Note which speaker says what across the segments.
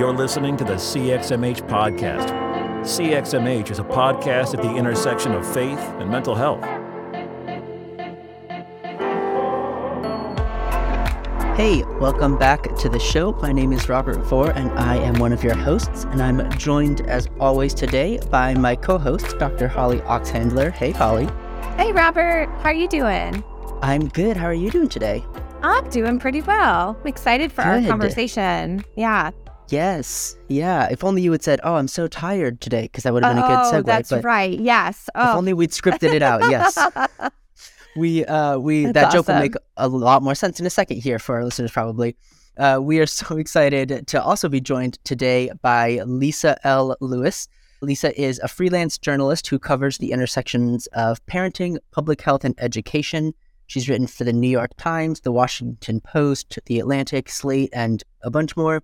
Speaker 1: You're listening to the CXMH podcast. CXMH is a podcast at the intersection of faith and mental health.
Speaker 2: Hey, welcome back to the show. My name is Robert Vore, and I am one of your hosts. And I'm joined, as always, today by my co host, Dr. Holly Oxhandler. Hey, Holly.
Speaker 3: Hey, Robert. How are you doing?
Speaker 2: I'm good. How are you doing today?
Speaker 3: I'm doing pretty well. I'm excited for
Speaker 2: Good.
Speaker 3: our conversation. Yeah.
Speaker 2: Yes. Yeah. If only you had said, Oh, I'm so tired today, because that would have been a good
Speaker 3: oh,
Speaker 2: segue.
Speaker 3: that's
Speaker 2: but
Speaker 3: right. Yes.
Speaker 2: if
Speaker 3: Oh,
Speaker 2: only we'd scripted it out. Yes. we uh we
Speaker 3: That's
Speaker 2: that joke will make a lot more sense in a second here for our listeners probably uh, we are so excited to also be joined today by lisa l lewis lisa is a freelance journalist who covers the intersections of parenting public health and education she's written for the new york times the washington post the atlantic slate and a bunch more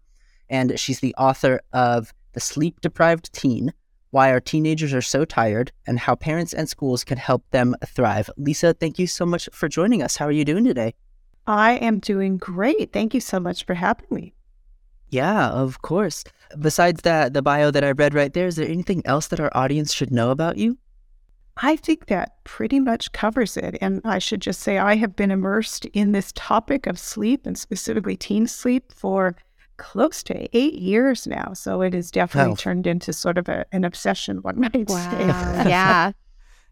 Speaker 2: and she's the author of the sleep deprived teen why our teenagers are so tired, and how parents and schools can help them thrive. Lisa, thank you so much for joining us. How are you doing today?
Speaker 4: I am doing great. Thank you so much for having me.
Speaker 2: Yeah, of course. Besides that, the bio that I read right there, is there anything else that our audience should know about you?
Speaker 4: I think that pretty much covers it. And I should just say, I have been immersed in this topic of sleep and specifically teen sleep for close to eight years now. So it has definitely
Speaker 2: Wow.
Speaker 4: turned into sort of a, an obsession, one might
Speaker 3: wow.
Speaker 4: say.
Speaker 3: yeah.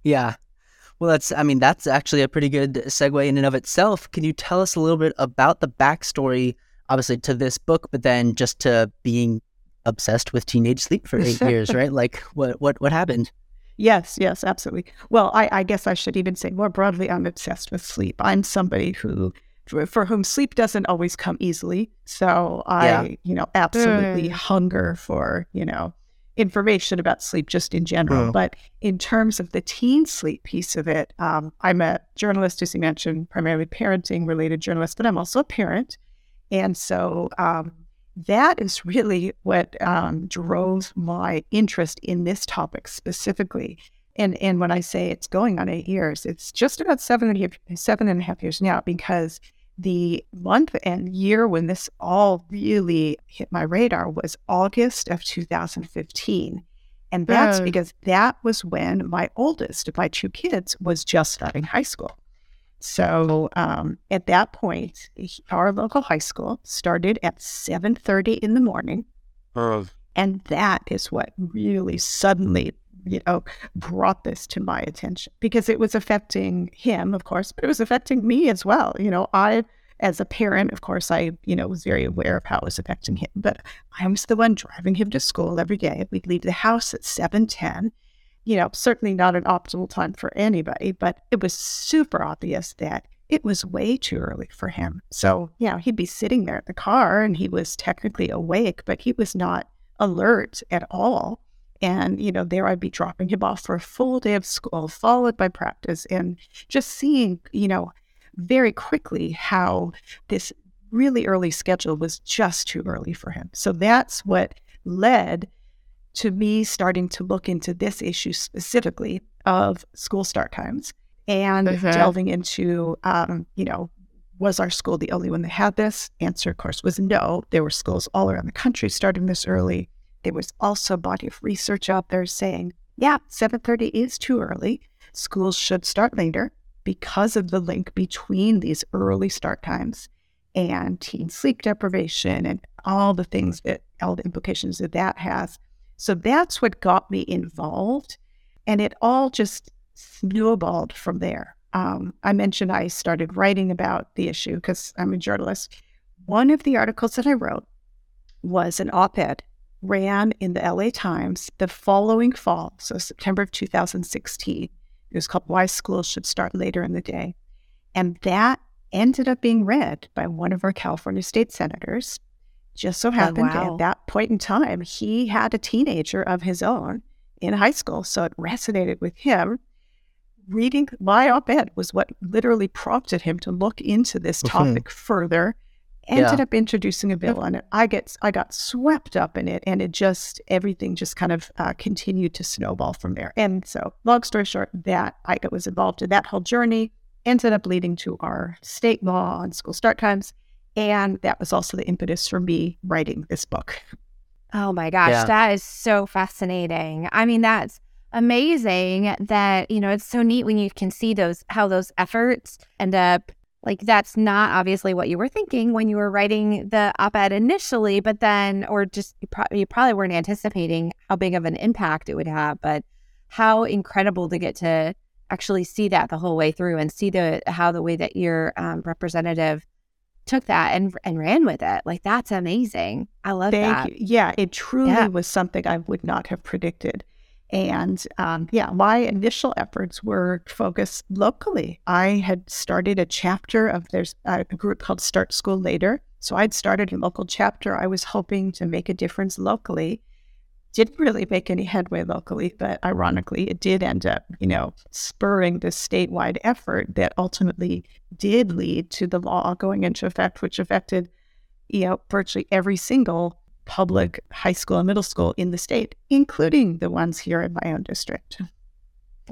Speaker 2: Yeah. Well, that's, I mean, that's actually a pretty good segue in and of itself. Can you tell us a little bit about the backstory, obviously, to this book, but then just to being obsessed with teenage sleep for eight years, right? Like, what, what, what happened?
Speaker 4: Yes, yes, absolutely. Well, I, I guess I should even say more broadly, I'm obsessed with sleep. I'm somebody who, for, for whom sleep doesn't always come easily. So I,
Speaker 2: Yeah.
Speaker 4: you know, absolutely
Speaker 3: Mm.
Speaker 4: hunger for, you know, information about sleep just in general.
Speaker 2: Mm.
Speaker 4: But in terms of the teen sleep piece of it, um, I'm a journalist, as you mentioned, primarily parenting related journalist, but I'm also a parent. And so um, that is really what um, drove my interest in this topic specifically. And and when I say it's going on eight years, it's just about seven and a half, seven and a half years now because the month and year when this all really hit my radar was August of 2015. And that's
Speaker 3: Oh.
Speaker 4: because that was when my oldest of my two kids was just starting high school. So um, at that point, our local high school started at 7:30 in the morning, and that is what really suddenly, you know, brought this to my attention because it was affecting him, of course, but it was affecting me as well. You know, I, as a parent, of course, I, you know, was very aware of how it was affecting him, but I was the one driving him to school every day. We'd leave the house at 7:10. You know, certainly not an optimal time for anybody, but it was super obvious that it was way too early for him. So, you know, he'd be sitting there in the car and he was technically awake, but he was not alert at all. And, you know, there I'd be dropping him off for a full day of school, followed by practice, and just seeing, you know, very quickly how this really early schedule was just too early for him. So that's what led to me starting to look into this issue specifically of school start times and
Speaker 3: Mhm.
Speaker 4: delving into, um, you know, was our school the only one that had this? Answer, of course, was no. There were schools all around the country starting this early. There was also a body of research out there saying, yeah, 7:30 is too early. Schools should start later because of the link between these early start times and teen sleep deprivation and all the things that all the implications that that has. So that's what got me involved, and it all just snowballed from there. Um, I mentioned I started writing about the issue because I'm a journalist. One of the articles that I wrote was an op ed ran in the LA Times the following fall, so September of 2016. It was called Why Schools Should Start Later in the Day. And that ended up being read by one of our California state senators. Just so happened
Speaker 3: wow.
Speaker 4: at that point in time, he had a teenager of his own in high school. So it resonated with him. Reading my op ed was what literally prompted him to look into this
Speaker 2: Mhm.
Speaker 4: topic further ended
Speaker 2: Yeah.
Speaker 4: up introducing a bill on it. I get I got swept up in it, and it just everything just kind of uh, continued to snowball from there. And so, long story short, that I was involved in that whole journey ended up leading to our state law on school start times, and that was also the impetus for me writing this book.
Speaker 3: Oh my gosh,
Speaker 2: Yeah.
Speaker 3: that is so fascinating. I mean, that's amazing that, you know, it's so neat when you can see those, how those efforts end up like that's not obviously what you were thinking when you were writing the op-ed initially, but then, or just you, pro- you probably weren't anticipating how big of an impact it would have, but how incredible to get to actually see that the whole way through and see the how the way that your um, representative took that and and ran with it. Like that's amazing. I love
Speaker 4: Thank
Speaker 3: that.
Speaker 4: you. Yeah, it truly
Speaker 3: Yeah.
Speaker 4: was something I would not have predicted. And um, yeah, my initial efforts were focused locally. I had started a chapter of there's a group called Start School Later. So I'd started a local chapter. I was hoping to make a difference locally. Didn't really make any headway locally, but ironically, it did end up, you know, spurring this statewide effort that ultimately did lead to the law going into effect, which affected you know, virtually every single public high school and middle school in the state, including the ones here in my own district.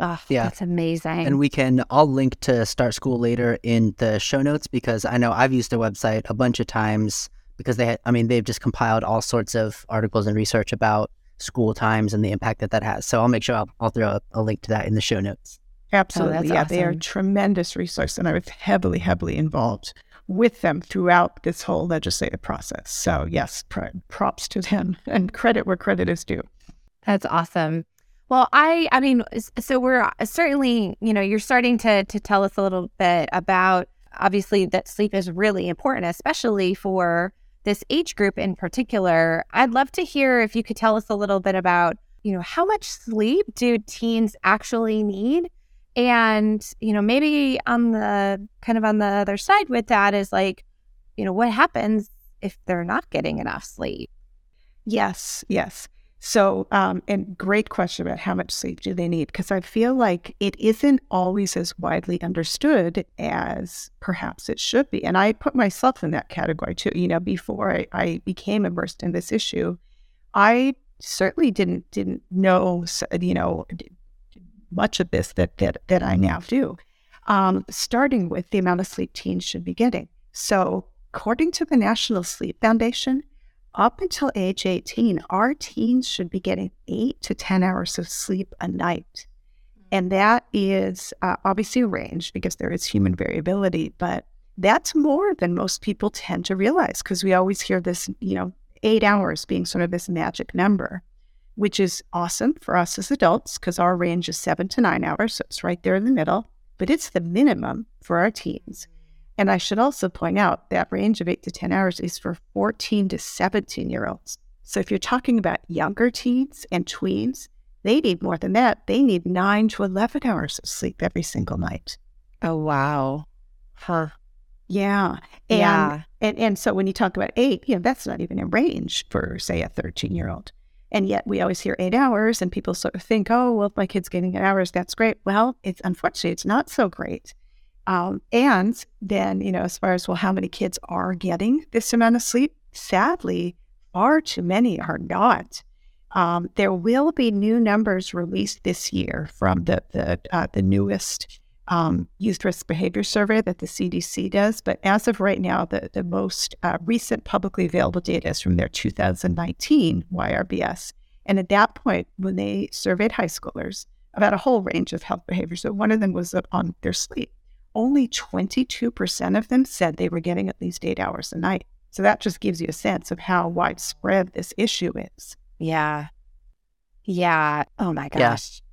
Speaker 3: Oh,
Speaker 2: Yeah.
Speaker 3: that's amazing.
Speaker 2: And we can all link to Start School later in the show notes because I know I've used their website a bunch of times because they, had, I mean, they've just compiled all sorts of articles and research about school times and the impact that that has. So I'll make sure I'll, I'll throw a, a link to that in the show notes.
Speaker 4: Absolutely.
Speaker 3: Oh, that's
Speaker 4: yeah, they are a tremendous resource, and I was heavily, heavily involved with them throughout this whole legislative process. So, yes, pr- props to them and credit where credit is due.
Speaker 3: That's awesome. Well, I I mean, so we're uh, certainly, you know, you're starting to to tell us a little bit about obviously that sleep is really important, especially for this age group in particular. I'd love to hear if you could tell us a little bit about, you know, how much sleep do teens actually need? And, you know, maybe on the kind of on the other side with that is like, you know, what happens if they're not getting enough sleep?
Speaker 4: Yes, yes. So, um, and great question about how much sleep do they need? Because I feel like it isn't always as widely understood as perhaps it should be. And I put myself in that category too. You know, before I, I became immersed in this issue, I certainly didn't didn't know, you know, much of this that that that I now do. Um, starting with the amount of sleep teens should be getting. So, according to the National Sleep Foundation, up until age 18, our teens should be getting eight to 10 hours of sleep a night. And that is uh, obviously a range because there is human variability, but that's more than most people tend to realize because we always hear this, you know, eight hours being sort of this magic number, which is awesome for us as adults because our range is seven to nine hours. So it's right there in the middle, but it's the minimum for our teens. And I should also point out that range of eight to 10 hours is for 14 to 17 year olds. So if you're talking about younger teens and tweens, they need more than that. They need nine to 11 hours of sleep every single night.
Speaker 3: Oh wow. Huh.
Speaker 4: Yeah. And,
Speaker 3: Yeah.
Speaker 4: And, and so when you talk about eight, you know, that's not even a range for, say, a 13 year old. And yet we always hear eight hours, and people sort of think, oh, well, if my kid's getting eight hours, that's great. Well, it's unfortunately, it's not so great. Um, and then, you know, as far as, well, how many kids are getting this amount of sleep? Sadly, far too many are not. Um, there will be new numbers released this year from the the, uh, the newest um, youth risk behavior survey that the CDC does. But as of right now, the the most uh, recent publicly available data is from their 2019 YRBS. And at that point, when they surveyed high schoolers about a whole range of health behaviors, so one of them was on their sleep. Only 22% of them said they were getting at least eight hours a night. So that just gives you a sense of how widespread this issue is.
Speaker 3: Yeah. Yeah. Oh my gosh.
Speaker 2: Yeah.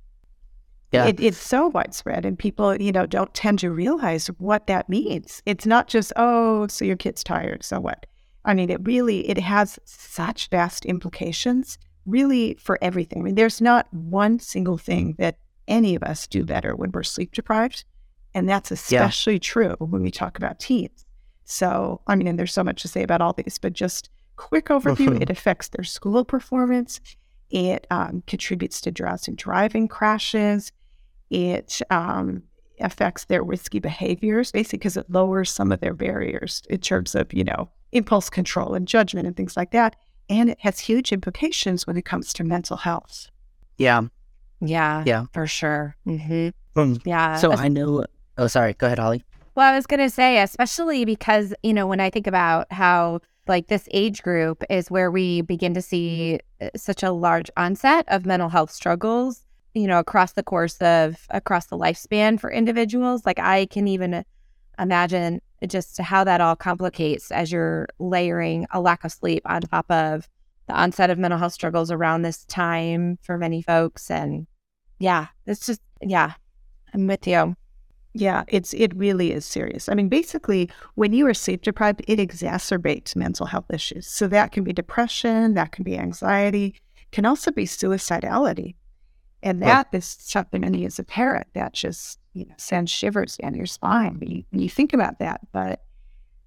Speaker 4: It, it's so widespread, and people, you know, don't tend to realize what that means. It's not just, oh, so your kid's tired, so what? I mean, it really it has such vast implications, really for everything. I mean, there's not one single thing that any of us do better when we're sleep deprived, and that's especially true when we talk about teens. So, I mean, and there's so much to say about all these, but just quick overview: it affects their school performance. It um, contributes to drowsy driving crashes. It um, affects their risky behaviors, basically because it lowers some of their barriers in terms of, you know, impulse control and judgment and things like that. And it has huge implications when it comes to mental health.
Speaker 2: yeah.
Speaker 3: Yeah.
Speaker 2: Yeah.
Speaker 3: For sure. hmm
Speaker 2: Um,
Speaker 3: Yeah.
Speaker 2: So I know. Oh, sorry. Go ahead, Holly.
Speaker 3: well, I was going to say, especially because, you know, when I think about how like this age group is where we begin to see uh, such a large onset of mental health struggles you know across the course of across the lifespan for individuals like i can even imagine just how that all complicates as you're layering a lack of sleep on top of the onset of mental health struggles around this time for many folks and yeah it's just yeah i'm with you
Speaker 4: yeah, it's it really is serious. I mean, basically, when you are sleep deprived, it exacerbates mental health issues. So that can be depression, that can be anxiety, can also be suicidality, and that is something. I mean, as a parent, that just you know sends shivers down your spine when you, when you think about that. But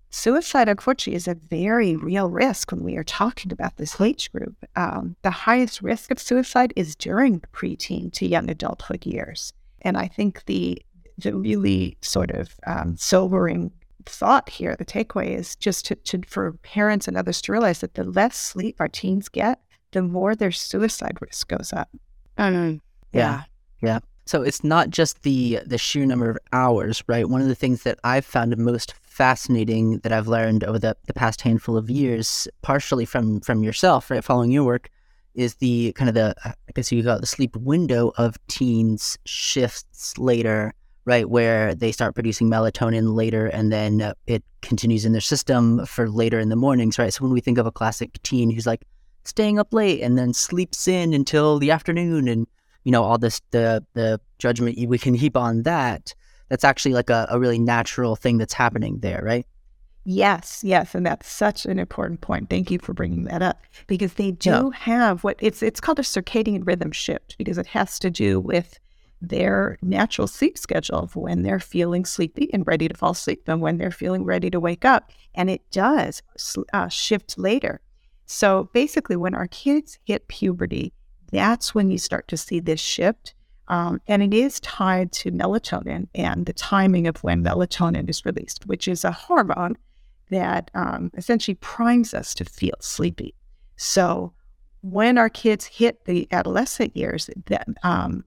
Speaker 4: suicide, unfortunately, is a very real risk when we are talking about this age group. Um, the highest risk of suicide is during the preteen to young adulthood years, and I think the the really sort of um, sobering thought here, the takeaway is just to, to, for parents and others to realize that the less sleep our teens get, the more their suicide risk goes up.
Speaker 2: Mm-hmm. Yeah. Yeah. So it's not just the the sheer number of hours, right? One of the things that I've found most fascinating that I've learned over the, the past handful of years, partially from from yourself, right, following your work, is the kind of the I guess you call it the sleep window of teens shifts later right? Where they start producing melatonin later and then uh, it continues in their system for later in the mornings, right? So when we think of a classic teen who's like staying up late and then sleeps in until the afternoon and, you know, all this, the, the judgment we can heap on that, that's actually like a, a really natural thing that's happening there, right?
Speaker 4: Yes, yes, and that's such an important point. Thank you for bringing that up because they do yeah. have what it's it's called a circadian rhythm shift because it has to do with their natural sleep schedule of when they're feeling sleepy and ready to fall asleep and when they're feeling ready to wake up. And it does uh, shift later. So basically, when our kids hit puberty, that's when you start to see this shift. Um, and it is tied to melatonin and the timing of when melatonin is released, which is a hormone that um, essentially primes us to feel sleepy. So when our kids hit the adolescent years, um,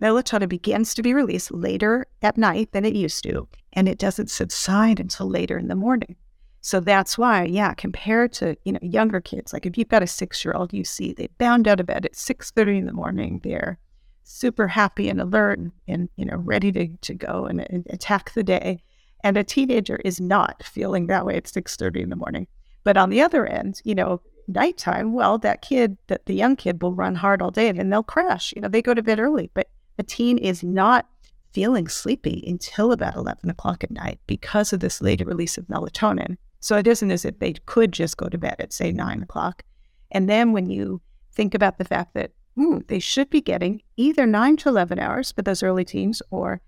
Speaker 4: melatonin begins to be released later at night than it used to, and it doesn't subside until later in the morning. So that's why, yeah, compared to you know younger kids, like if you've got a six-year-old, you see they bound out of bed at six thirty in the morning. They're super happy and alert and you know ready to, to go and, and attack the day. And a teenager is not feeling that way at six thirty in the morning. But on the other end, you know, nighttime, well, that kid, that the young kid will run hard all day and then they'll crash. You know, they go to bed early, but a teen is not feeling sleepy until about 11 o'clock at night because of this later release of melatonin. So it isn't as if they could just go to bed at, say, nine o'clock. And then when you think about the fact that hmm, they should be getting either nine to 11 hours for those early teens or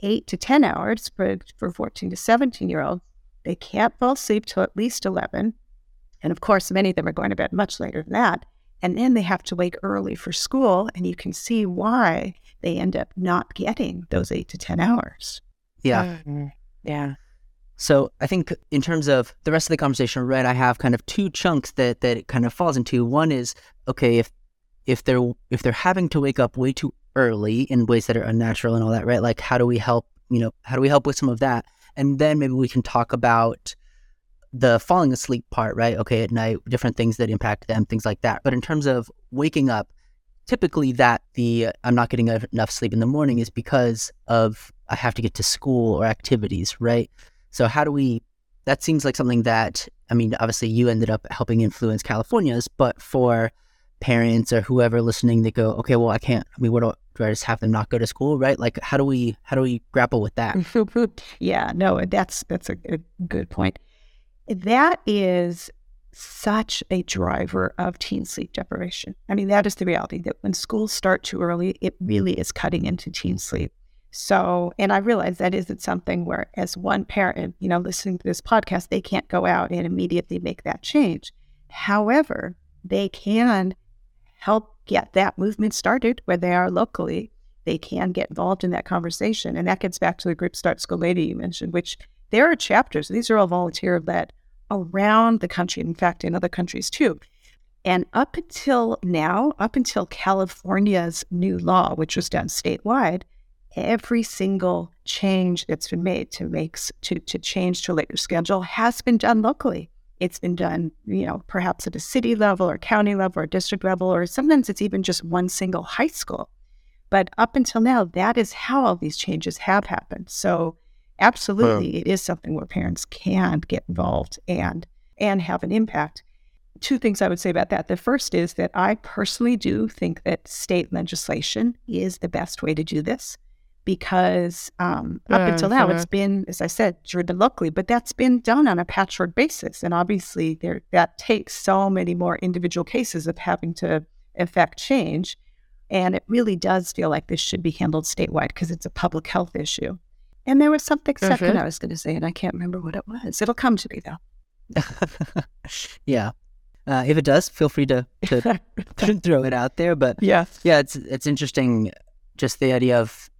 Speaker 4: eight to 10 hours for, for 14 to 17 year olds, they can't fall asleep till at least 11. And of course, many of them are going to bed much later than that. And then they have to wake early for school. And you can see why they end up not getting those eight to 10 hours.
Speaker 2: Yeah.
Speaker 3: Mm, yeah.
Speaker 2: So I think in terms of the rest of the conversation, right, I have kind of two chunks that that it kind of falls into. One is okay if if they're if they're having to wake up way too early in ways that are unnatural and all that, right? Like how do we help? You know, how do we help with some of that? And then maybe we can talk about the falling asleep part, right? Okay, at night, different things that impact them, things like that. But in terms of waking up, typically that the I'm not getting enough sleep in the morning is because of I have to get to school or activities, right? So how do we? That seems like something that I mean, obviously you ended up helping influence California's, but for parents or whoever listening, they go, okay, well, I can't. I mean, what do, do I just have them not go to school, right? Like, how do we how do we grapple with that?
Speaker 4: yeah, no, that's that's a, a good point. That is such a driver of teen sleep deprivation. I mean, that is the reality that when schools start too early, it really is cutting into teen sleep. So, and I realize that isn't something where, as one parent, you know, listening to this podcast, they can't go out and immediately make that change. However, they can help get that movement started where they are locally. They can get involved in that conversation. And that gets back to the group Start School Later you mentioned, which there are chapters, these are all volunteer led around the country, in fact, in other countries too. And up until now, up until California's new law, which was done statewide, every single change that's been made to make to, to change to a later schedule has been done locally. It's been done, you know, perhaps at a city level or county level or district level, or sometimes it's even just one single high school. But up until now, that is how all these changes have happened. So absolutely, it is something where parents can get involved and and have an impact. Two things I would say about that. The first is that I personally do think that state legislation is the best way to do this because um, up until now it's been, as I said, driven locally, but that's been done on a patchwork basis, and obviously there that takes so many more individual cases of having to affect change, and it really does feel like this should be handled statewide because it's a public health issue. And there was something 2nd I was going to say, and I can't remember what it was. It'll come to me though.
Speaker 2: yeah. Uh, if it does, feel free to, to throw it out there. But
Speaker 4: yeah,
Speaker 2: yeah, it's it's interesting, just the idea of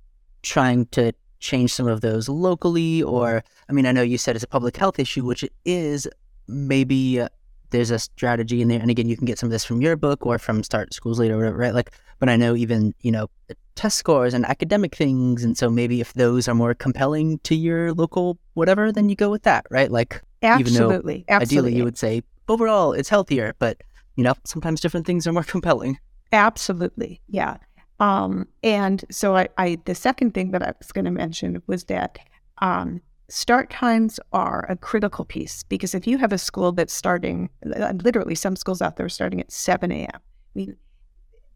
Speaker 2: trying to change some of those locally, or I mean, I know you said it's a public health issue, which it is. Maybe uh, there's a strategy in there, and again, you can get some of this from your book or from Start Schools Later, whatever, right? Like, but I know even you know test scores and academic things, and so maybe if those are more compelling to your local whatever, then you go with that, right? Like,
Speaker 4: absolutely, absolutely.
Speaker 2: ideally you would say overall it's healthier, but you know sometimes different things are more compelling.
Speaker 4: Absolutely, yeah. Um, and so I, I, the second thing that I was going to mention was that um, start times are a critical piece because if you have a school that's starting, literally some schools out there are starting at 7 a.m. I mean,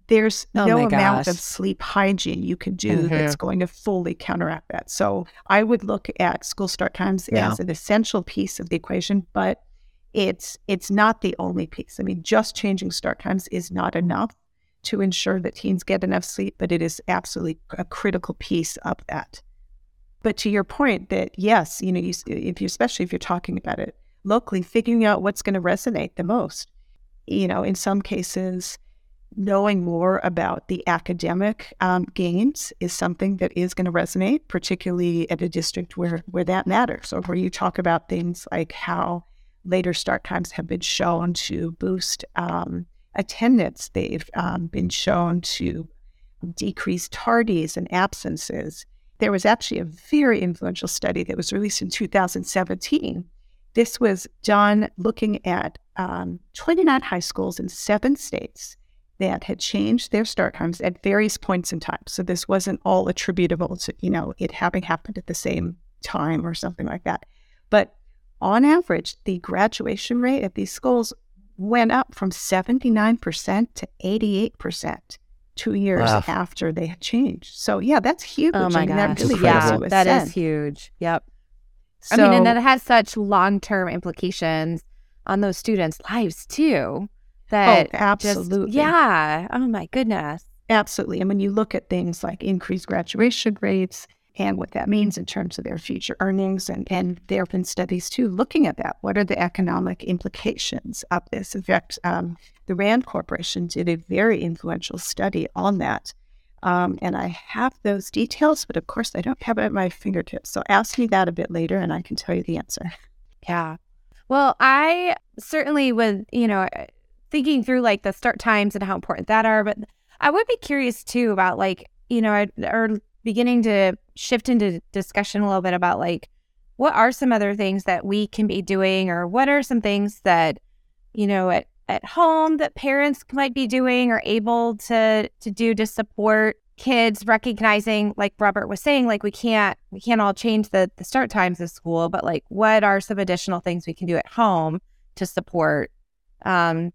Speaker 4: there's
Speaker 3: Oh
Speaker 4: no amount
Speaker 3: gosh.
Speaker 4: of sleep hygiene you can do that's going to fully counteract that. So I would look at school start times
Speaker 2: Yeah.
Speaker 4: as an essential piece of the equation, but it's it's not the only piece. I mean, just changing start times is not enough to ensure that teens get enough sleep, but it is absolutely a critical piece of that. But to your point, that yes, you know, you, if you especially if you're talking about it locally, figuring out what's going to resonate the most. You know, in some cases, knowing more about the academic um, gains is something that is going to resonate, particularly at a district where where that matters, or where you talk about things like how later start times have been shown to boost um, attendance. They've um, been shown to decrease tardies and absences. There was actually a very influential study that was released in 2017. This was done looking at um, 29 high schools in seven states that had changed their start times at various points in time. So this wasn't all attributable to, you know, it having happened at the same time or something like that. But on average, the graduation rate at these schools went up from 79% to 88% two years
Speaker 2: Wow.
Speaker 4: after they had changed. So yeah, that's huge.
Speaker 3: Oh my
Speaker 4: I mean, that really
Speaker 3: Yeah,
Speaker 4: gives you a
Speaker 3: that is huge. Yep.
Speaker 4: So,
Speaker 3: I mean, and that has such long term implications on those students' lives too. That oh, just-
Speaker 4: absolutely.
Speaker 3: yeah. Oh my goodness.
Speaker 4: Absolutely. And when you look at things like increased graduation rates and what that means in terms of their future earnings, and, and there have been studies too looking at that. What are the economic implications of this? In fact, um, the RAND Corporation did a very influential study on that. Um, and I have those details, but of course, I don't have it at my fingertips. So ask me that a bit later, and I can tell you the answer.
Speaker 3: Yeah. Well, I certainly was, you know, thinking through like the start times and how important that are, but I would be curious too about like, you know, I- or beginning to shift into discussion a little bit about like what are some other things that we can be doing or what are some things that, you know, at at home that parents might be doing or able to to do to support kids recognizing like robert was saying like we can't we can't all change the the start times of school but like what are some additional things we can do at home to support um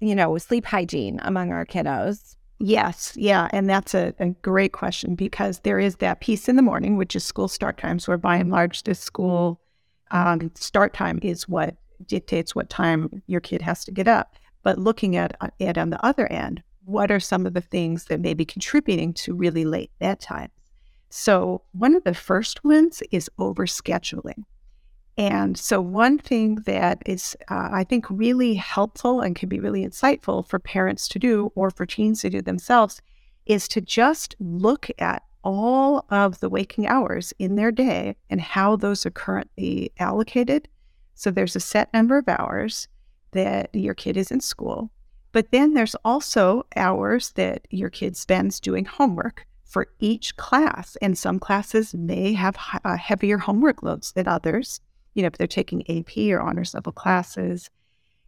Speaker 3: you know sleep hygiene among our kiddos
Speaker 4: Yes, yeah, and that's a, a great question because there is that piece in the morning, which is school start times, where by and large the school um, start time is what dictates what time your kid has to get up. But looking at uh, it on the other end, what are some of the things that may be contributing to really late bedtimes? So one of the first ones is overscheduling. And so, one thing that is, uh, I think, really helpful and can be really insightful for parents to do or for teens to do themselves is to just look at all of the waking hours in their day and how those are currently allocated. So, there's a set number of hours that your kid is in school, but then there's also hours that your kid spends doing homework for each class. And some classes may have uh, heavier homework loads than others. You know, if they're taking AP or honors level classes.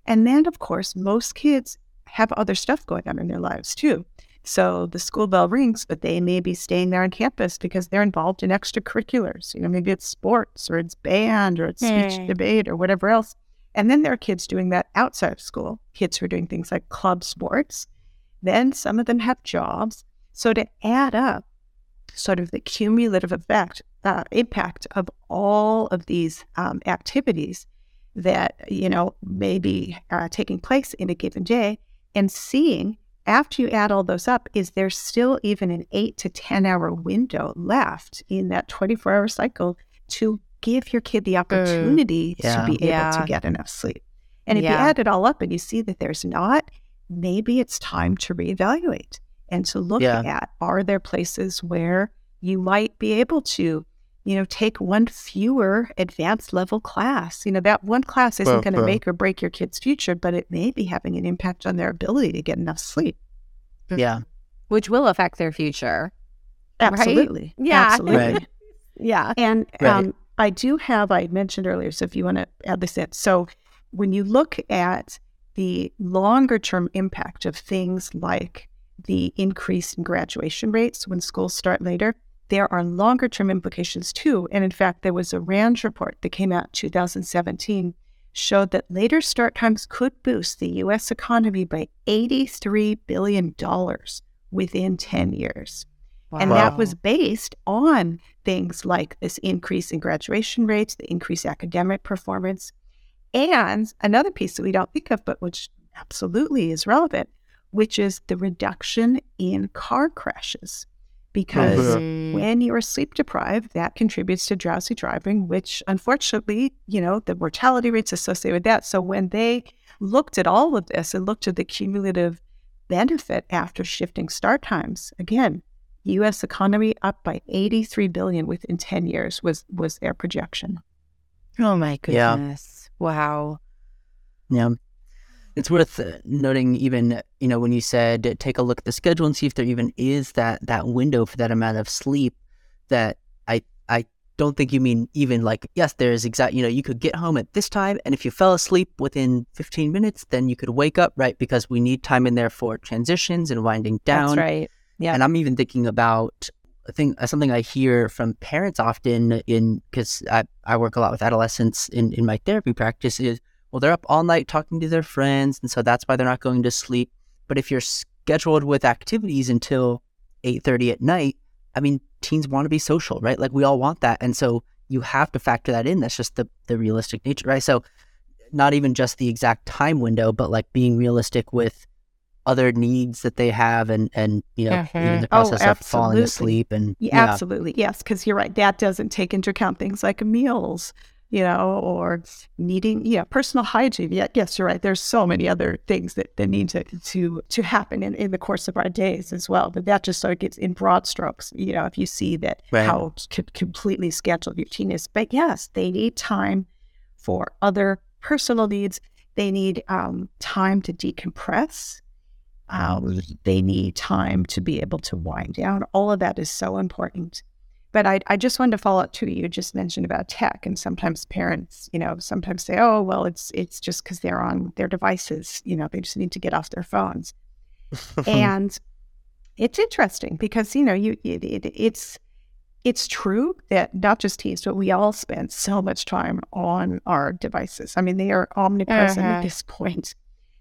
Speaker 4: And then, of course, most kids have other stuff going on in their lives too. So the school bell rings, but they may be staying there on campus because they're involved in extracurriculars. You know, maybe it's sports or it's band or it's speech
Speaker 3: Hmm.
Speaker 4: debate or whatever else. And then there are kids doing that outside of school, kids who are doing things like club sports. Then some of them have jobs. So to add up sort of the cumulative effect, uh, impact of all of these um, activities that, you know, may be uh, taking place in a given day and seeing after you add all those up, is there still even an eight to 10 hour window left in that 24 hour cycle to give your kid the opportunity
Speaker 2: Yeah.
Speaker 4: to be able
Speaker 3: Yeah.
Speaker 4: to get enough sleep? And if you add it all up and you see that there's not, maybe it's time to reevaluate and to look
Speaker 2: Yeah.
Speaker 4: at are there places where you might be able to you know take one fewer advanced level class you know that one class isn't
Speaker 2: Well,
Speaker 4: going to
Speaker 2: well.
Speaker 4: make or break your kid's future but it may be having an impact on their ability to get enough sleep
Speaker 2: Yeah.
Speaker 3: which will affect their future. Right?
Speaker 4: absolutely
Speaker 3: Yeah.
Speaker 4: absolutely
Speaker 2: Right.
Speaker 3: Yeah.
Speaker 4: And
Speaker 2: Right.
Speaker 4: um, I do have, I mentioned earlier, so if you want to add this in. So when you look at the longer term impact of things like the increase in graduation rates when schools start later, there are longer term implications too. And in fact, there was a RAND report that came out in 2017 showed that later start times could boost the US economy by $83 billion within 10 years. And that was based on things like this increase in graduation rates, the increased academic performance, and another piece that we don't think of, but which absolutely is relevant, which is the reduction in car crashes. Because
Speaker 3: Mhm.
Speaker 4: when you're sleep deprived, that contributes to drowsy driving, which unfortunately, you know, the mortality rates associated with that. So when they looked at all of this and looked at the cumulative benefit after shifting start times, again, U.S. economy up by 83 billion within 10 years was was their projection.
Speaker 3: Oh my
Speaker 2: Yeah.
Speaker 3: goodness. Wow.
Speaker 2: Yeah. It's worth uh, noting, even you know, when you said take a look at the schedule and see if there even is that that window for that amount of sleep. That I I don't think you mean even like yes, there is exact. You know, you could get home at this time, and if you fell asleep within 15 minutes, then you could wake up right because we need time in there for transitions and winding down.
Speaker 3: That's right. Yeah.
Speaker 2: And I'm even thinking about a thing, uh, something I hear from parents often in because I, I work a lot with adolescents in, in my therapy practice is well they're up all night talking to their friends and so that's why they're not going to sleep. But if you're scheduled with activities until eight thirty at night, I mean teens want to be social, right? Like we all want that, and so you have to factor that in. That's just the the realistic nature, right? So not even just the exact time window, but like being realistic with other needs that they have and and you know mm-hmm. even the
Speaker 4: Oh,
Speaker 2: process of falling asleep and
Speaker 4: Yeah, absolutely. Yes, because you're right. That doesn't take into account things like meals, you know, or needing, yeah, personal hygiene. Yeah, yes, you're right. There's so many other things that, that need to to to happen in, in the course of our days as well. But that just sort of gets in broad strokes, you know, if you see that
Speaker 2: Right.
Speaker 4: how c- completely scheduled your teen is. But yes, they need time for other personal needs. They need um, time to decompress. Um, they need time to be able to wind down. All of that is so important. But I, I just wanted to follow up too. You just mentioned about tech, and sometimes parents, you know, sometimes say, "Oh, well, it's it's just because they're on their devices. You know, they just need to get off their phones." and it's interesting because you know, you it, it, it's it's true that not just teens, but we all spend so much time on our devices. I mean, they are omnipresent at
Speaker 3: Uh-huh.
Speaker 4: this point.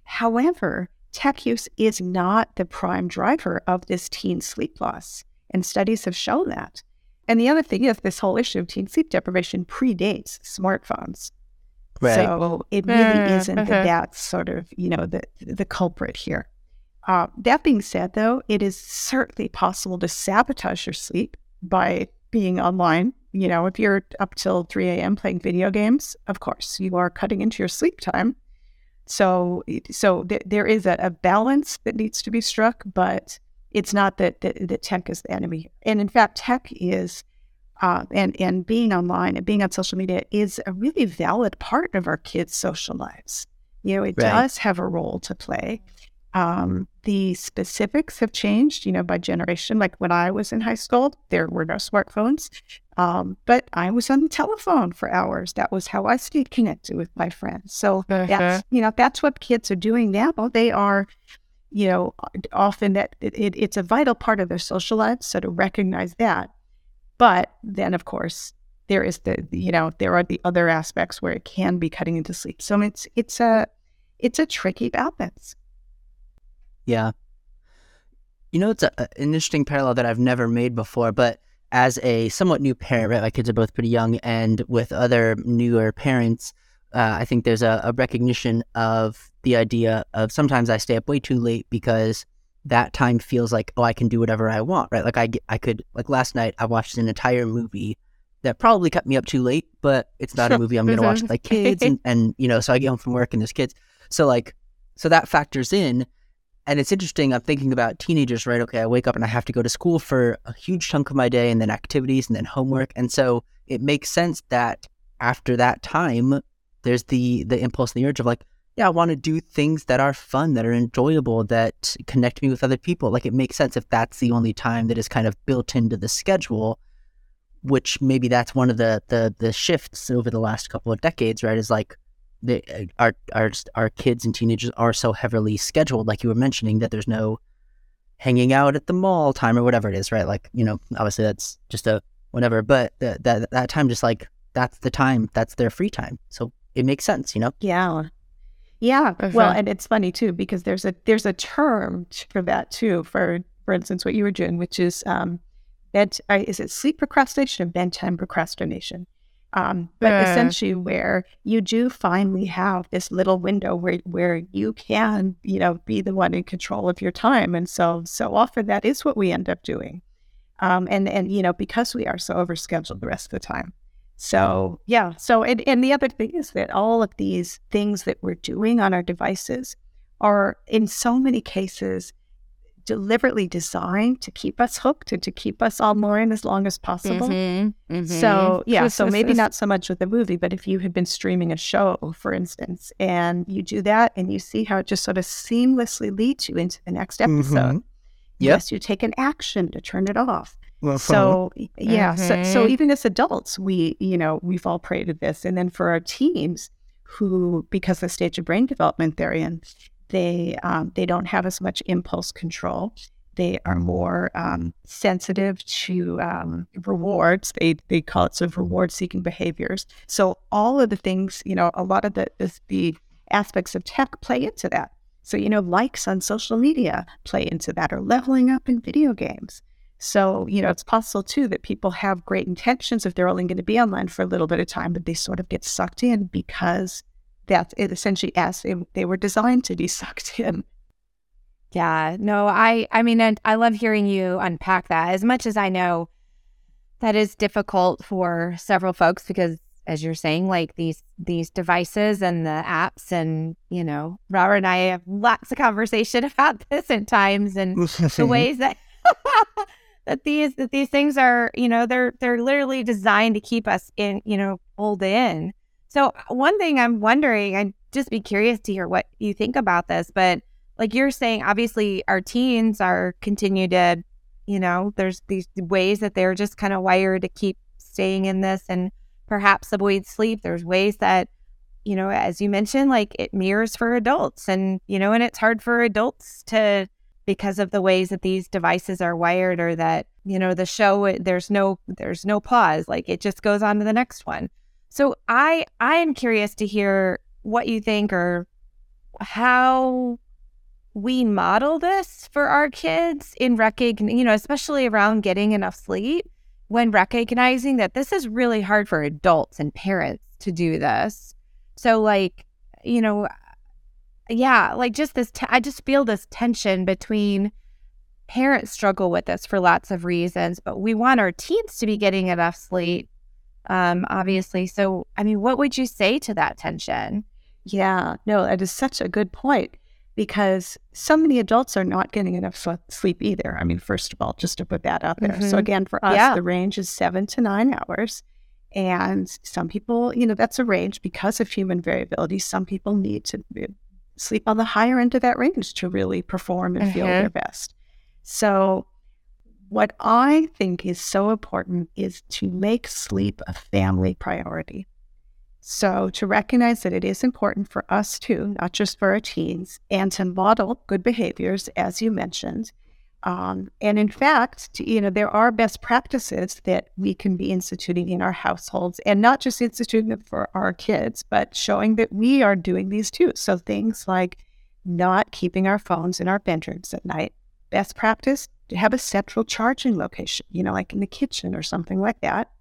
Speaker 4: However, tech use is not the prime driver of this teen sleep loss, and studies have shown that. And the other thing is, this whole issue of teen sleep deprivation predates smartphones.
Speaker 2: Right.
Speaker 4: So it really
Speaker 3: Uh,
Speaker 4: isn't
Speaker 3: uh-huh.
Speaker 4: that that's sort of you know the the culprit here. Uh, that being said, though, it is certainly possible to sabotage your sleep by being online. You know, if you're up till 3 a.m. playing video games, of course, you are cutting into your sleep time. So, so th- there is a, a balance that needs to be struck, but it's not that, that, that tech is the enemy. And in fact, tech is, uh, and, and being online and being on social media is a really valid part of our kids' social lives. You know, it
Speaker 2: Right.
Speaker 4: does have a role to play. Um, the specifics have changed, you know, by generation. Like when I was in high school, there were no smartphones, um, but I was on the telephone for hours. That was how I stayed connected with my friends. So
Speaker 3: Uh-huh.
Speaker 4: that's, you know, that's what kids are doing now. They are, you know, often that it, it, it's a vital part of their social life. So to recognize that, but then of course there is the, you know, there are the other aspects where it can be cutting into sleep. So it's it's a it's a tricky balance.
Speaker 2: Yeah. You know, it's a, an interesting parallel that I've never made before, but as a somewhat new parent, right? My kids are both pretty young, and with other newer parents, uh, I think there's a, a recognition of the idea of sometimes I stay up way too late because that time feels like, oh, I can do whatever I want, right? Like I, get- I could, like last night, I watched an entire movie that probably kept me up too late, but it's not a movie I'm going to watch with my kids, and, and you know, so I get home from work and there's kids, so like, so that factors in. And it's interesting. I'm thinking about teenagers, right? Okay, I wake up and I have to go to school for a huge chunk of my day, and then activities, and then homework. And so it makes sense that after that time, there's the the impulse and the urge of like, yeah, I want to do things that are fun, that are enjoyable, that connect me with other people. Like it makes sense if that's the only time that is kind of built into the schedule. Which maybe that's one of the the the shifts over the last couple of decades, right? Is like uh, our our our kids and teenagers are so heavily scheduled, like you were mentioning, that there's no hanging out at the mall time or whatever it is, right? Like you know, obviously that's just a whatever, but that that that time just like that's the time, that's their free time, so it makes sense, you know.
Speaker 4: Yeah. Yeah. Well, and it's funny too because there's a there's a term for that too. For for instance, what you were doing, which is um, bed uh, is it sleep procrastination or bedtime procrastination? Um, but
Speaker 3: Uh.
Speaker 4: essentially, where you do finally have this little window where where you can you know be the one in control of your time, and so so often that is what we end up doing. Um, and and you know because we are so overscheduled the rest of the time. So yeah. So and, and the other thing is that all of these things that we're doing on our devices are in so many cases deliberately designed to keep us hooked and to keep us all online as long as possible.
Speaker 3: Mm-hmm.
Speaker 4: So yeah, so maybe not so much with the movie, but if you had been streaming a show, for instance, and you do that and you see how it just sort of seamlessly leads you into the next episode.
Speaker 2: Yep.
Speaker 4: Yes, you take an action to turn it off.
Speaker 2: Well,
Speaker 4: So yeah, so, so
Speaker 3: Mhm.
Speaker 4: even as adults, we you know we've all prayed to this, and then for our teens who, because of the stage of brain development they're in, they um, they don't have as much impulse control. They are more um, sensitive to um, rewards. They they call it sort of reward seeking behaviors. So all of the things, you know, a lot of the the, the aspects of tech play into that. So you know, likes on social media play into that, or leveling up in video games. So, you know, it's possible too that people have great intentions if they're only going to be online for a little bit of time, but they sort of get sucked in because that's essentially as they, they were designed to be sucked in.
Speaker 3: Yeah, no, I I mean and I love hearing you unpack that. As much as I know that is difficult for several folks because as you're saying like these these devices and the apps and you know, Robert and I have lots of conversation about this at times and the ways that that these that these things are, you know, they're they're literally designed to keep us in, you know, pulled in. So uh, one thing I'm wondering, I'd just be curious to hear what you think about this, but like you're saying, obviously our teens are continue to, you know, there's these ways that they're just kind of wired to keep staying in this and perhaps avoid sleep. There's ways that, you know, as you mentioned, like it mirrors for adults and, you know, and it's hard for adults to because of the ways that these devices are wired or that, you know, the show there's no there's no pause. Like it just goes on to the next one. So I I am curious to hear what you think or how we model this for our kids in recognizing you know especially around getting enough sleep when recognizing that this is really hard for adults and parents to do this so like you know yeah like just this te- i just feel this tension between parents struggle with this for lots of reasons but we want our teens to be getting enough sleep um obviously so i mean what would you say to that tension
Speaker 4: Yeah, no, that is such a good point because so many adults are not getting enough sl- sleep either. I mean, first of all, just to put that out there. So,
Speaker 3: Mhm.
Speaker 4: again, for us,
Speaker 3: Yeah.
Speaker 4: the range is seven to nine hours. And some people, you know, that's a range because of human variability. Some people need to sleep on the higher end of that range to really perform and feel
Speaker 3: Mhm.
Speaker 4: their best. So, what I think is so important is to make sleep a family priority. So, to recognize that it is important for us too, not just for our teens, and to model good behaviors, as you mentioned. Um, and in fact, you know, there are best practices that we can be instituting in our households, and not just instituting them for our kids, but showing that we are doing these too. So things like not keeping our phones in our bedrooms at night. Best practice to have a central charging location, you know, like in the kitchen or something like that.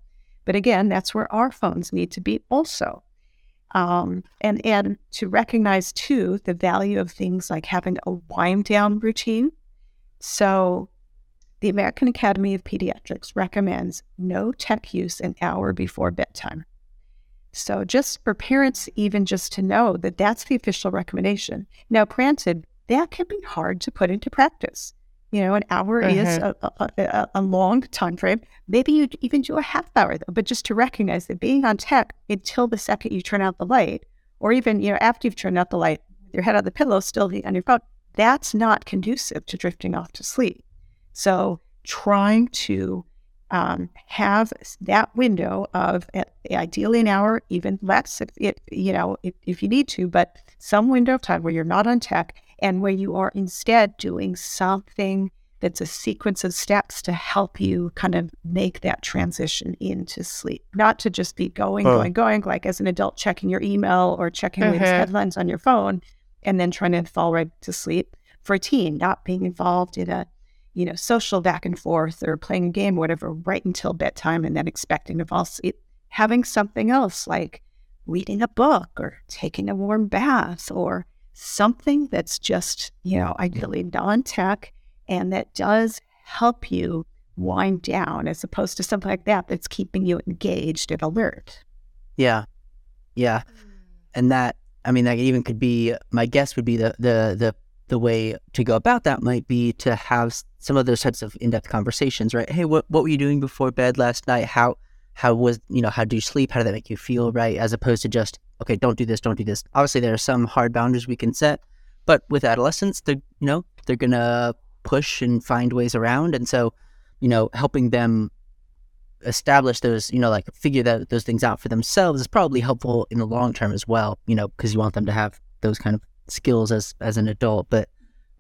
Speaker 4: But again, that's where our phones need to be also. Um, and and to recognize too the value of things like having a wind down routine. So, the American Academy of Pediatrics recommends no tech use an hour before bedtime. So, just for parents, even just to know that that's the official recommendation. Now, granted, that can be hard to put into practice. You know, an hour is mm-hmm. a, a, a, a long time frame. Maybe you even do a half hour, though, but just to recognize that being on tech until the second you turn out the light, or even, you know, after you've turned out the light, your head on the pillow, still on your phone, that's not conducive to drifting off to sleep. So, trying to um, have that window of uh, ideally an hour, even less, if, if you know, if, if you need to, but some window of time where you're not on tech and where you are instead doing something that's a sequence of steps to help you kind of make that transition into sleep. Not to just be going,
Speaker 1: Oh.
Speaker 4: going, going, like as an adult checking your email or checking latest
Speaker 3: Mhm.
Speaker 4: headlines on your phone and then trying to fall right to sleep. For a teen, not being involved in a you know, social back and forth or playing a game, whatever, right until bedtime and then expecting to fall asleep. Having something else like reading a book or taking a warm bath or something that's just, you know, ideally non tech and that does help you wind down as opposed to something like that that's keeping you engaged and alert.
Speaker 2: Yeah. Yeah. And that I mean that even could be my guess would be the the the the way to go about that might be to have some of those types of in-depth conversations, right? Hey, what what were you doing before bed last night? How how was you know how do you sleep? How did that make you feel? Mm-hmm. Right, as opposed to just okay, don't do this, don't do this. Obviously, there are some hard boundaries we can set, but with adolescents, they're you know they're gonna push and find ways around, and so you know helping them establish those, you know, like figure that those things out for themselves is probably helpful in the long term as well, you know, because you want them to have those kind of skills as as an adult. But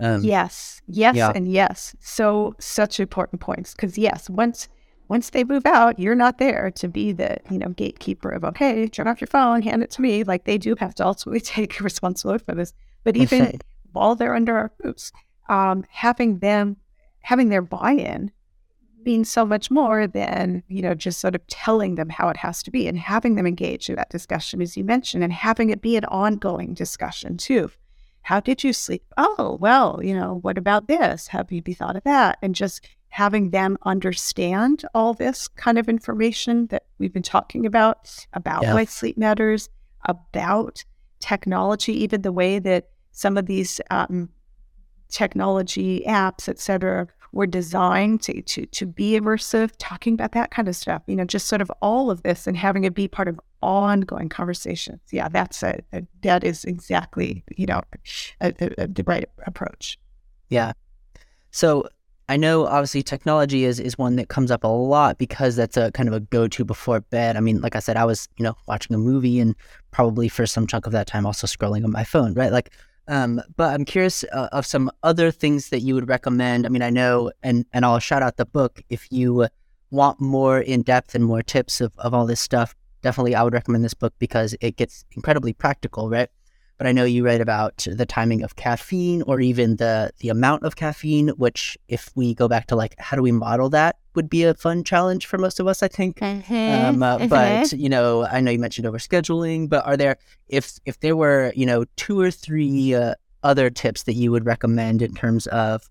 Speaker 2: um,
Speaker 4: yes, yes,
Speaker 2: yeah.
Speaker 4: and yes. So such important points because yes, once once they move out, you're not there to be the you know gatekeeper of okay, turn off your phone, hand it to me. Like they do have to ultimately take responsibility for this. But even while they're under our roofs, um, having them having their buy-in means so much more than you know just sort of telling them how it has to be and having them engage in that discussion as you mentioned and having it be an ongoing discussion too. How did you sleep? Oh well you know what about this? Have you thought of that? And just having them understand all this kind of information that we've been talking about about
Speaker 2: Yeah.
Speaker 4: why sleep matters about technology even the way that some of these um, technology apps, et cetera, were designed to, to, to be immersive, talking about that kind of stuff, you know, just sort of all of this and having it be part of ongoing conversations. Yeah, that's a, a that is exactly, you know, a, a, the right approach.
Speaker 2: Yeah. So I know obviously technology is, is one that comes up a lot because that's a kind of a go to before bed. I mean, like I said, I was, you know, watching a movie and probably for some chunk of that time also scrolling on my phone, right? Like, um, but I'm curious uh, of some other things that you would recommend. I mean, I know, and, and I'll shout out the book if you want more in depth and more tips of, of all this stuff. Definitely, I would recommend this book because it gets incredibly practical, right? But I know you write about the timing of caffeine or even the the amount of caffeine, which if we go back to like how do we model that would be a fun challenge for most of us, I think.
Speaker 3: Mhm,
Speaker 2: Um, uh,
Speaker 3: mhm.
Speaker 2: But you know, I know you mentioned overscheduling, but are there if if there were you know two or three uh, other tips that you would recommend in terms of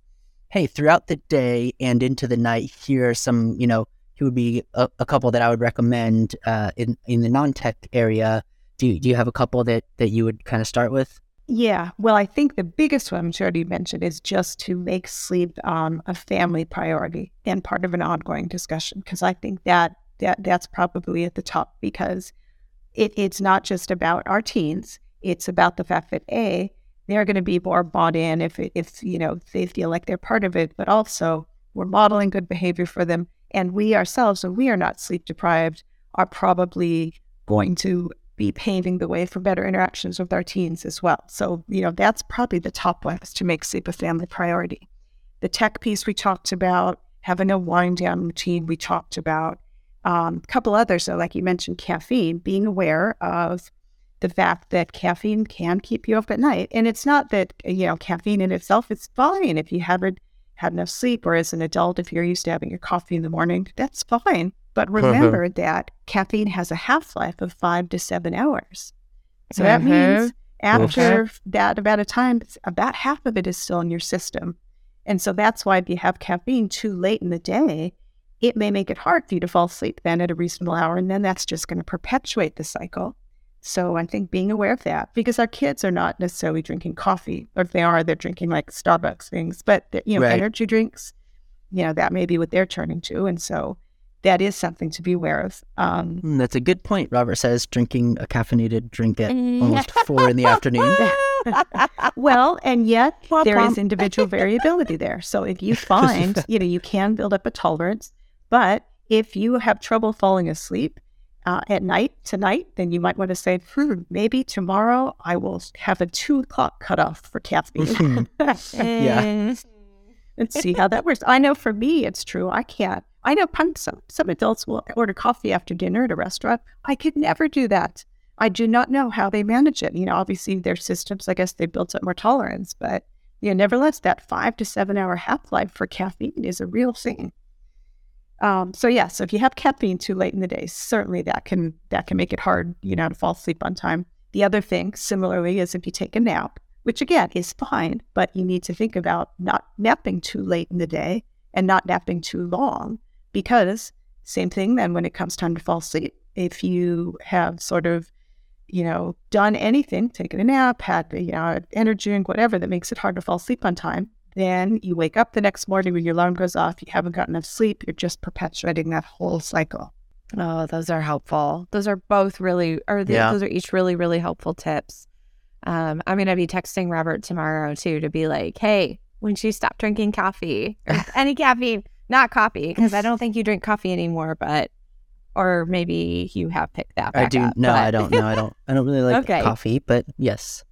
Speaker 2: hey throughout the day and into the night here are some you know here would be a, a couple that I would recommend uh, in in the non tech area. Do you, do you have a couple that that you would kind of start with?
Speaker 4: Yeah, well, I think the biggest one, which I already mentioned, is just to make sleep um, a family priority and part of an ongoing discussion. Because I think that that that's probably at the top because it, it's not just about our teens. It's about the fact that a they're going to be more bought in if if you know they feel like they're part of it. But also, we're modeling good behavior for them, and we ourselves, when we are not sleep deprived, are probably going to be paving the way for better interactions with our teens as well. So, you know, that's probably the top one is to make sleep a family priority. The tech piece we talked about, having a wind down routine we talked about. Um, a couple others, though, like you mentioned, caffeine, being aware of the fact that caffeine can keep you up at night. And it's not that, you know, caffeine in itself is fine if you haven't had enough sleep, or as an adult, if you're used to having your coffee in the morning, that's fine. But uh-huh. remember that caffeine has a half life of five to seven hours. So that mm-hmm. means after that amount of time, about half of it is still in your system. And so that's why if you have caffeine too late in the day, it may make it hard for you to fall asleep then at a reasonable hour. And then that's just going to perpetuate the cycle. So I think being aware of that because our kids are not necessarily drinking coffee, or if they are, they're drinking like Starbucks things, but you know, right. energy drinks, you know, that may be what they're turning to. And so that is something to be aware of. Um,
Speaker 2: mm, That's a good point. Robert says drinking a caffeinated drink at almost four in the afternoon.
Speaker 4: well, and yet there is individual variability there. So if you find, you know, you can build up a tolerance, but if you have trouble falling asleep uh, at night tonight, then you might want to say, hmm, maybe tomorrow I will have a two o'clock cutoff for caffeine.
Speaker 2: yeah.
Speaker 4: And see how that works. I know for me, it's true. I can't I know some, some adults will order coffee after dinner at a restaurant. I could never do that. I do not know how they manage it. You know, obviously their systems, I guess they built up more tolerance, but you know, nevertheless, that five to seven hour half life for caffeine is a real thing. Um, so yeah, so if you have caffeine too late in the day, certainly that can that can make it hard, you know, to fall asleep on time. The other thing, similarly, is if you take a nap, which again is fine, but you need to think about not napping too late in the day and not napping too long because same thing then when it comes time to fall asleep. If you have sort of you know done anything taken a nap had you know energy drink whatever that makes it hard to fall asleep on time then you wake up the next morning when your alarm goes off you haven't gotten enough sleep you're just perpetuating that whole cycle.
Speaker 3: Oh those are helpful. Those are both really or the, yeah. those are each really really helpful tips um, i'm going to be texting robert tomorrow too to be like hey when she stopped drinking coffee or any caffeine not coffee, because I don't think you drink coffee anymore, but or maybe you have picked that. I
Speaker 2: do.
Speaker 3: Up,
Speaker 2: no, but... I don't. No, I don't. I don't really like okay. coffee, but yes.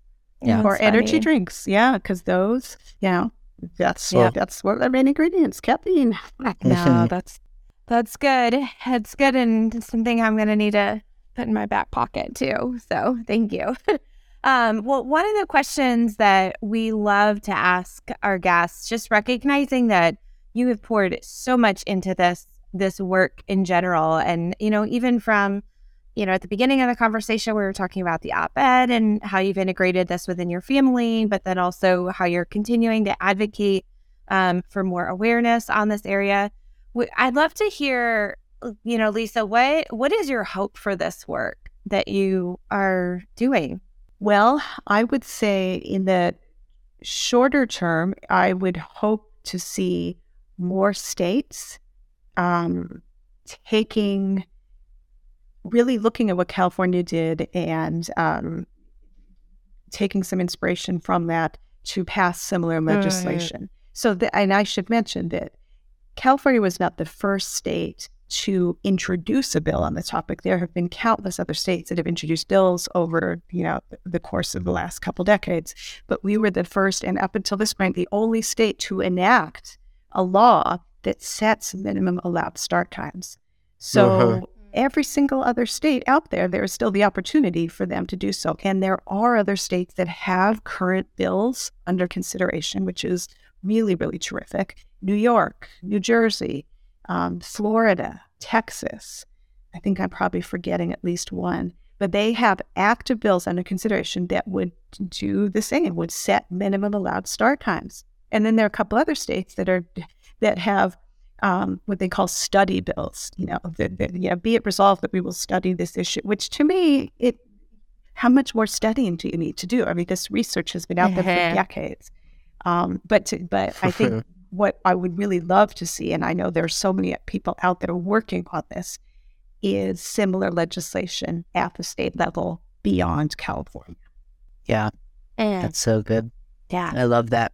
Speaker 4: Yeah. Or energy drinks. Yeah, because those, you know, that's yeah. that's what the main ingredients. Caffeine.
Speaker 3: no, that's that's good. It's good and something I'm gonna need to put in my back pocket too. So thank you. Um, well, one of the questions that we love to ask our guests, just recognizing that you have poured so much into this this work in general and you know even from you know at the beginning of the conversation we were talking about the op-ed and how you've integrated this within your family but then also how you're continuing to advocate um, for more awareness on this area. I'd love to hear you know lisa what what is your hope for this work that you are doing
Speaker 4: well i would say in the shorter term i would hope to see more states um, taking, really looking at what California did and um, taking some inspiration from that to pass similar legislation. So, the, and I should mention that California was not the first state to introduce a bill on the topic. There have been countless other states that have introduced bills over, you know, the course of the last couple decades. But we were the first, and up until this point, the only state to enact a law that sets minimum allowed start times. So uh-huh. every single other state out there, there is still the opportunity for them to do so. And there are other states that have current bills under consideration, which is really, really terrific. New York, New Jersey, um, Florida, Texas. I think I'm probably forgetting at least one, but they have active bills under consideration that would do the same, would set minimum allowed start times. And then there are a couple other states that are that have um, what they call study bills. You know, that, that, yeah, be it resolved that we will study this issue. Which to me, it how much more studying do you need to do? I mean, this research has been out there for decades. Um, but to, but I think what I would really love to see, and I know there are so many people out there working on this, is similar legislation at the state level beyond California.
Speaker 2: Yeah,
Speaker 3: And
Speaker 2: That's so good.
Speaker 3: yeah.
Speaker 2: I love that.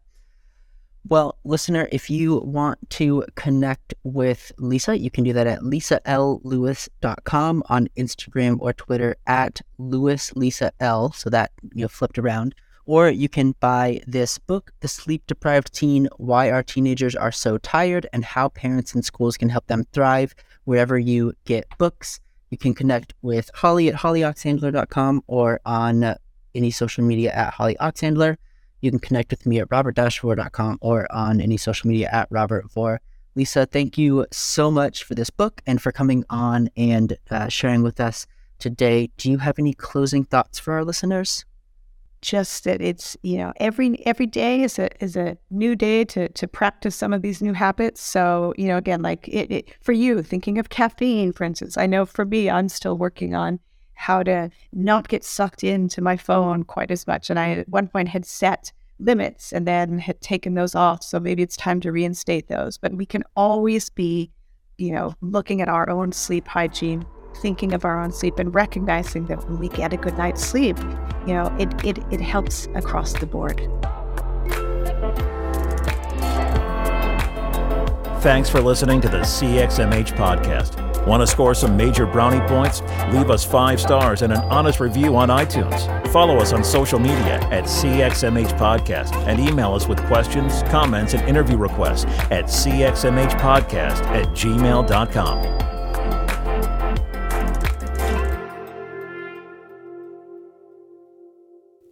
Speaker 2: Well, listener, if you want to connect with Lisa, you can do that at lisalewis.com on Instagram or Twitter at lewislisal. So that you know flipped around. Or you can buy this book, The Sleep Deprived Teen Why Our Teenagers Are So Tired and How Parents and Schools Can Help Them Thrive, wherever you get books. You can connect with Holly at hollyoxhandler.com or on any social media at hollyoxhandler. You can connect with me at robert-vore.com or on any social media at robertvore. Lisa, thank you so much for this book and for coming on and uh, sharing with us today. Do you have any closing thoughts for our listeners?
Speaker 4: Just that it's you know every every day is a is a new day to to practice some of these new habits. So you know again like it, it for you thinking of caffeine for instance i know for me i'm still working on how to not get sucked into my phone quite as much. And i at one point had set limits and then had taken those off. So maybe it's time to reinstate those. But we can always be you know looking at our own sleep hygiene thinking of our own sleep and recognizing that when we get a good night's sleep, you know, it, it, it helps across the board.
Speaker 1: Thanks for listening to the CXMH podcast. Want to score some major brownie points? Leave us five stars and an honest review on iTunes. Follow us on social media at CXMH Podcast and email us with questions, comments, and interview requests at cxmhpodcast at gmail.com.